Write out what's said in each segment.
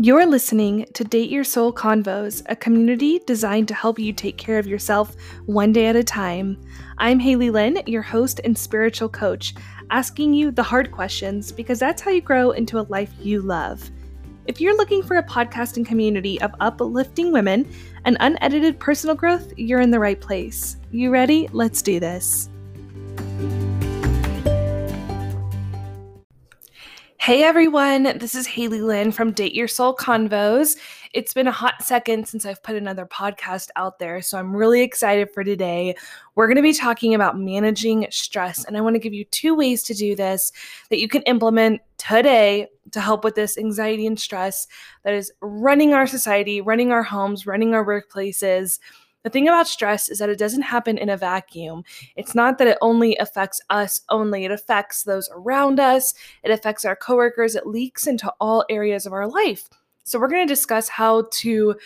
You're listening to Date Your Soul Convos, a community designed to help you take care of yourself one day at a time. I'm Hailey Lynn, your host and spiritual coach, asking you the hard questions because that's how you grow into a life you love. If you're looking for a podcasting community of uplifting women and unedited personal growth, you're in the right place. You ready? Let's do this. Hey everyone, this is Hailey Lynn from Date Your Soul Convos. It's been a hot second since I've put another podcast out there, so I'm really excited for today. We're going to be talking about managing stress, and I want to give you two ways to do this that you can implement today to help with this anxiety and stress that is running our society, running our homes, running our workplaces the thing about stress is that it doesn't happen in a vacuum. It's not that it only affects us only, it affects those around us, it affects our coworkers, it leaks into all areas of our life. So we're going to discuss how to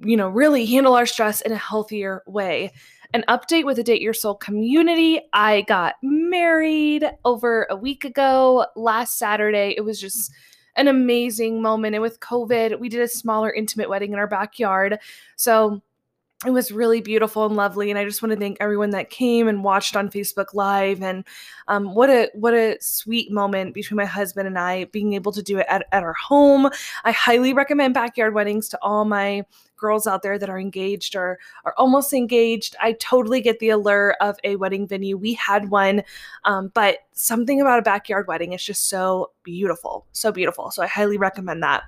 you know, really handle our stress in a healthier way. An update with the Date Your Soul community. I got married over a week ago last Saturday. It was just an amazing moment. And with COVID, we did a smaller, intimate wedding in our backyard. So it was really beautiful and lovely and i just want to thank everyone that came and watched on facebook live and um, what a what a sweet moment between my husband and i being able to do it at, at our home. I highly recommend backyard weddings to all my girls out there that are engaged or are almost engaged. I totally get the allure of a wedding venue. We had one, um, but something about a backyard wedding is just so beautiful, so beautiful. So I highly recommend that.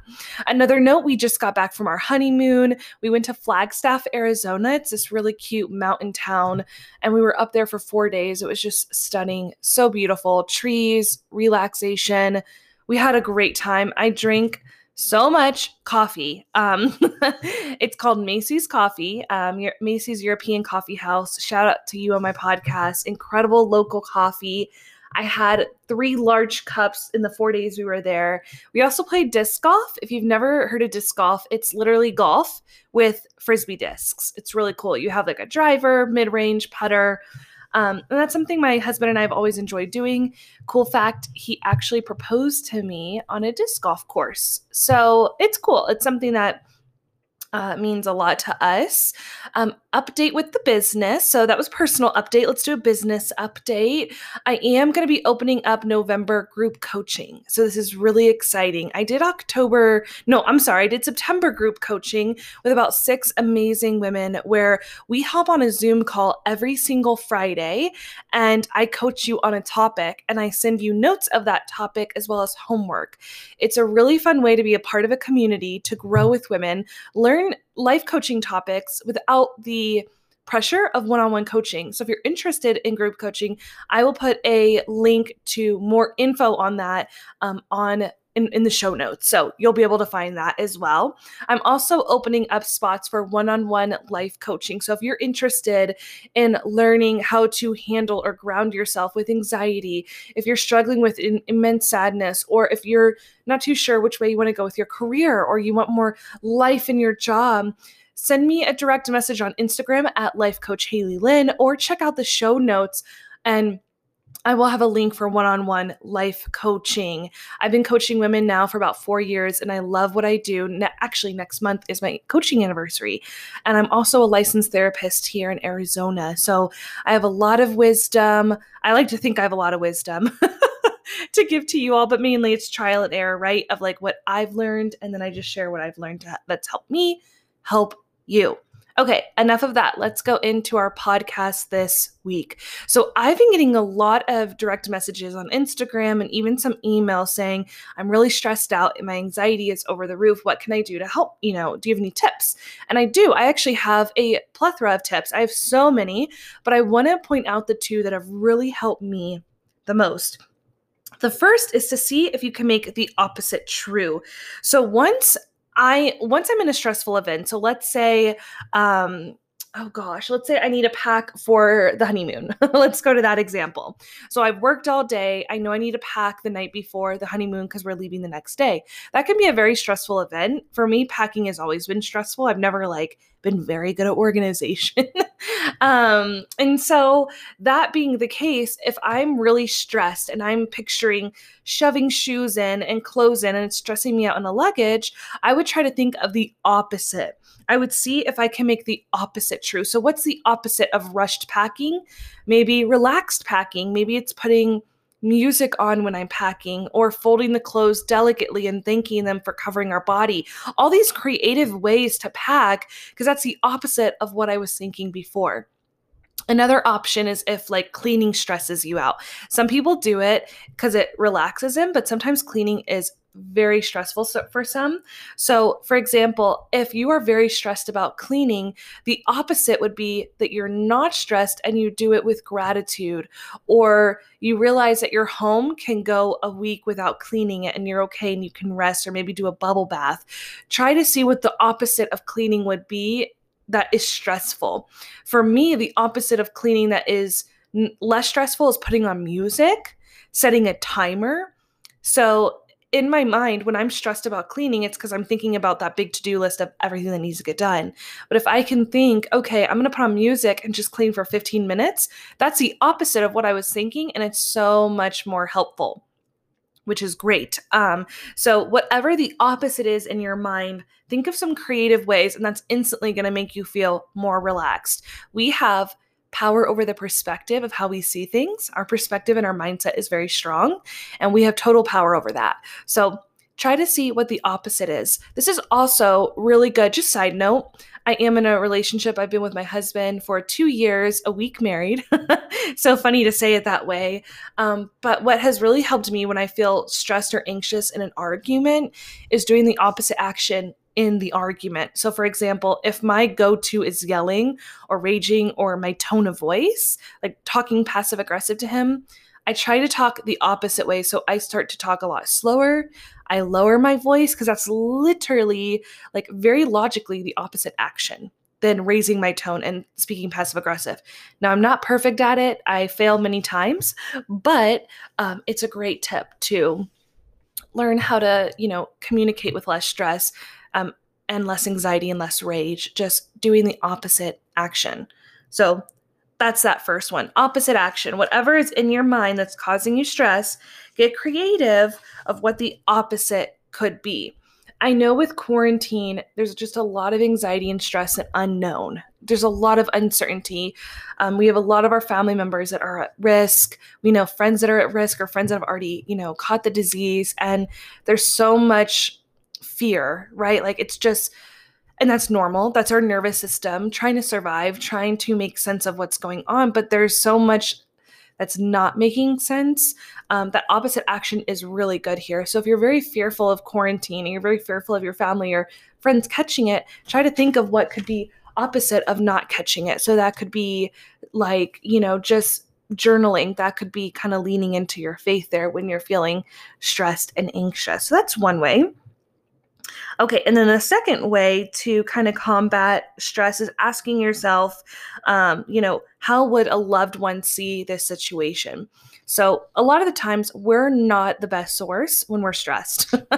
Another note we just got back from our honeymoon. We went to Flagstaff, Arizona. It's this really cute mountain town, and we were up there for four days. It was just stunning, so beautiful. Trees, relaxation. We had a great time. I drink so much coffee. Um, it's called Macy's Coffee, um, Macy's European Coffee House. Shout out to you on my podcast. Incredible local coffee. I had three large cups in the four days we were there. We also played disc golf. If you've never heard of disc golf, it's literally golf with frisbee discs. It's really cool. You have like a driver, mid range, putter. Um, and that's something my husband and I have always enjoyed doing. Cool fact, he actually proposed to me on a disc golf course. So it's cool. It's something that uh, means a lot to us. Um, update with the business. So that was personal update. Let's do a business update. I am going to be opening up November group coaching. So this is really exciting. I did October, no, I'm sorry, I did September group coaching with about six amazing women where we hop on a Zoom call every single Friday and I coach you on a topic and I send you notes of that topic as well as homework. It's a really fun way to be a part of a community, to grow with women, learn learn life coaching topics without the pressure of one-on-one coaching. So if you're interested in group coaching, I will put a link to more info on that um, on in, in the show notes. So you'll be able to find that as well. I'm also opening up spots for one on one life coaching. So if you're interested in learning how to handle or ground yourself with anxiety, if you're struggling with in, immense sadness, or if you're not too sure which way you want to go with your career, or you want more life in your job, send me a direct message on Instagram at Life Coach Hailey Lynn or check out the show notes and I will have a link for one on one life coaching. I've been coaching women now for about four years and I love what I do. Ne- actually, next month is my coaching anniversary. And I'm also a licensed therapist here in Arizona. So I have a lot of wisdom. I like to think I have a lot of wisdom. to give to you all, but mainly it's trial and error, right? Of like what I've learned, and then I just share what I've learned that's helped me help you. Okay, enough of that. Let's go into our podcast this week. So, I've been getting a lot of direct messages on Instagram and even some emails saying, I'm really stressed out and my anxiety is over the roof. What can I do to help? You know, do you have any tips? And I do. I actually have a plethora of tips. I have so many, but I want to point out the two that have really helped me the most. The first is to see if you can make the opposite true. So, once I once I'm in a stressful event, so let's say um oh gosh, let's say I need a pack for the honeymoon. let's go to that example. So I've worked all day. I know I need to pack the night before the honeymoon because we're leaving the next day. That can be a very stressful event. For me, packing has always been stressful. I've never like been very good at organization. um, and so, that being the case, if I'm really stressed and I'm picturing shoving shoes in and clothes in and it's stressing me out in the luggage, I would try to think of the opposite. I would see if I can make the opposite true. So, what's the opposite of rushed packing? Maybe relaxed packing. Maybe it's putting music on when I'm packing, or folding the clothes delicately and thanking them for covering our body. All these creative ways to pack, because that's the opposite of what I was thinking before. Another option is if like cleaning stresses you out. Some people do it because it relaxes them, but sometimes cleaning is very stressful for some. So, for example, if you are very stressed about cleaning, the opposite would be that you're not stressed and you do it with gratitude, or you realize that your home can go a week without cleaning it and you're okay and you can rest or maybe do a bubble bath. Try to see what the opposite of cleaning would be that is stressful. For me, the opposite of cleaning that is less stressful is putting on music, setting a timer. So, in my mind, when I'm stressed about cleaning, it's because I'm thinking about that big to do list of everything that needs to get done. But if I can think, okay, I'm going to put on music and just clean for 15 minutes, that's the opposite of what I was thinking. And it's so much more helpful, which is great. Um, so, whatever the opposite is in your mind, think of some creative ways, and that's instantly going to make you feel more relaxed. We have power over the perspective of how we see things. Our perspective and our mindset is very strong, and we have total power over that. So try to see what the opposite is. This is also really good. Just side note, I am in a relationship. I've been with my husband for two years, a week married. so funny to say it that way. Um, but what has really helped me when I feel stressed or anxious in an argument is doing the opposite action in the argument. So, for example, if my go to is yelling or raging or my tone of voice, like talking passive aggressive to him, I try to talk the opposite way. So, I start to talk a lot slower. I lower my voice because that's literally, like, very logically the opposite action than raising my tone and speaking passive aggressive. Now, I'm not perfect at it. I fail many times, but um, it's a great tip to learn how to, you know, communicate with less stress um, and less anxiety and less rage, just doing the opposite action. So that's that first one. Opposite action. Whatever is in your mind that's causing you stress, get creative of what the opposite could be. I know with quarantine, there's just a lot of anxiety and stress and unknown. There's a lot of uncertainty. Um, we have a lot of our family members that are at risk. We know friends that are at risk or friends that have already, you know, caught the disease. And there's so much fear, right? Like it's just, and that's normal. That's our nervous system trying to survive, trying to make sense of what's going on. But there's so much that's not making sense. Um, that opposite action is really good here. So if you're very fearful of quarantine and you're very fearful of your family or friends catching it, try to think of what could be opposite of not catching it. So that could be like, you know, just journaling. That could be kind of leaning into your faith there when you're feeling stressed and anxious. So that's one way. Okay, and then the second way to kind of combat stress is asking yourself, um, you know, how would a loved one see this situation? So a lot of the times we're not the best source when we're stressed.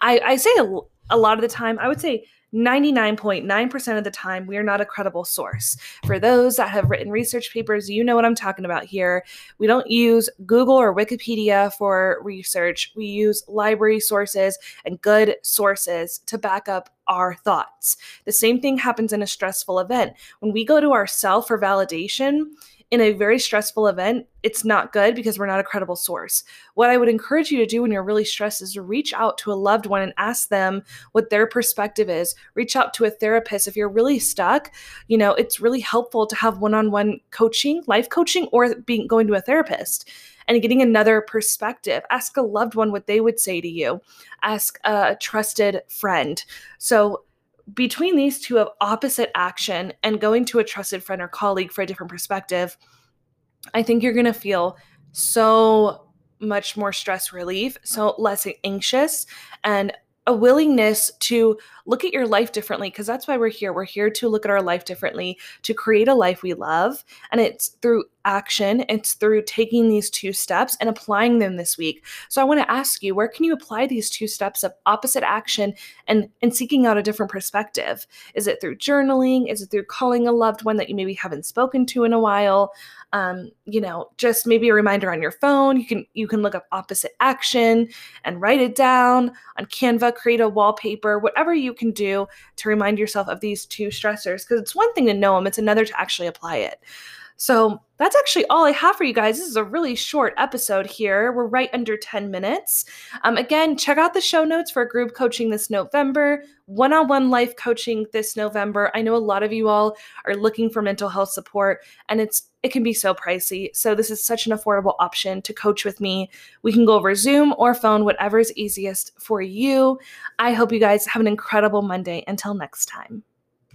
I, I say a, a lot of the time, I would say 99.9% of the time, we are not a credible source. For those that have written research papers, you know what I'm talking about here. We don't use Google or Wikipedia for research, we use library sources and good sources to back up our thoughts. The same thing happens in a stressful event. When we go to ourself for validation, in a very stressful event, it's not good because we're not a credible source. What I would encourage you to do when you're really stressed is to reach out to a loved one and ask them what their perspective is. Reach out to a therapist if you're really stuck. You know, it's really helpful to have one-on-one coaching, life coaching or being going to a therapist and getting another perspective. Ask a loved one what they would say to you. Ask a trusted friend. So between these two of opposite action and going to a trusted friend or colleague for a different perspective, I think you're going to feel so much more stress relief, so less anxious, and a willingness to look at your life differently because that's why we're here. We're here to look at our life differently, to create a life we love. And it's through action, it's through taking these two steps and applying them this week. So I want to ask you, where can you apply these two steps of opposite action and, and seeking out a different perspective? Is it through journaling? Is it through calling a loved one that you maybe haven't spoken to in a while? um, you know just maybe a reminder on your phone you can you can look up opposite action and write it down on canva create a wallpaper whatever you can do to remind yourself of these two stressors because it's one thing to know them it's another to actually apply it so that's actually all I have for you guys. This is a really short episode here. We're right under 10 minutes. Um, again, check out the show notes for group coaching this November, one on one life coaching this November. I know a lot of you all are looking for mental health support, and it's it can be so pricey. So this is such an affordable option to coach with me. We can go over Zoom or phone, whatever is easiest for you. I hope you guys have an incredible Monday. Until next time.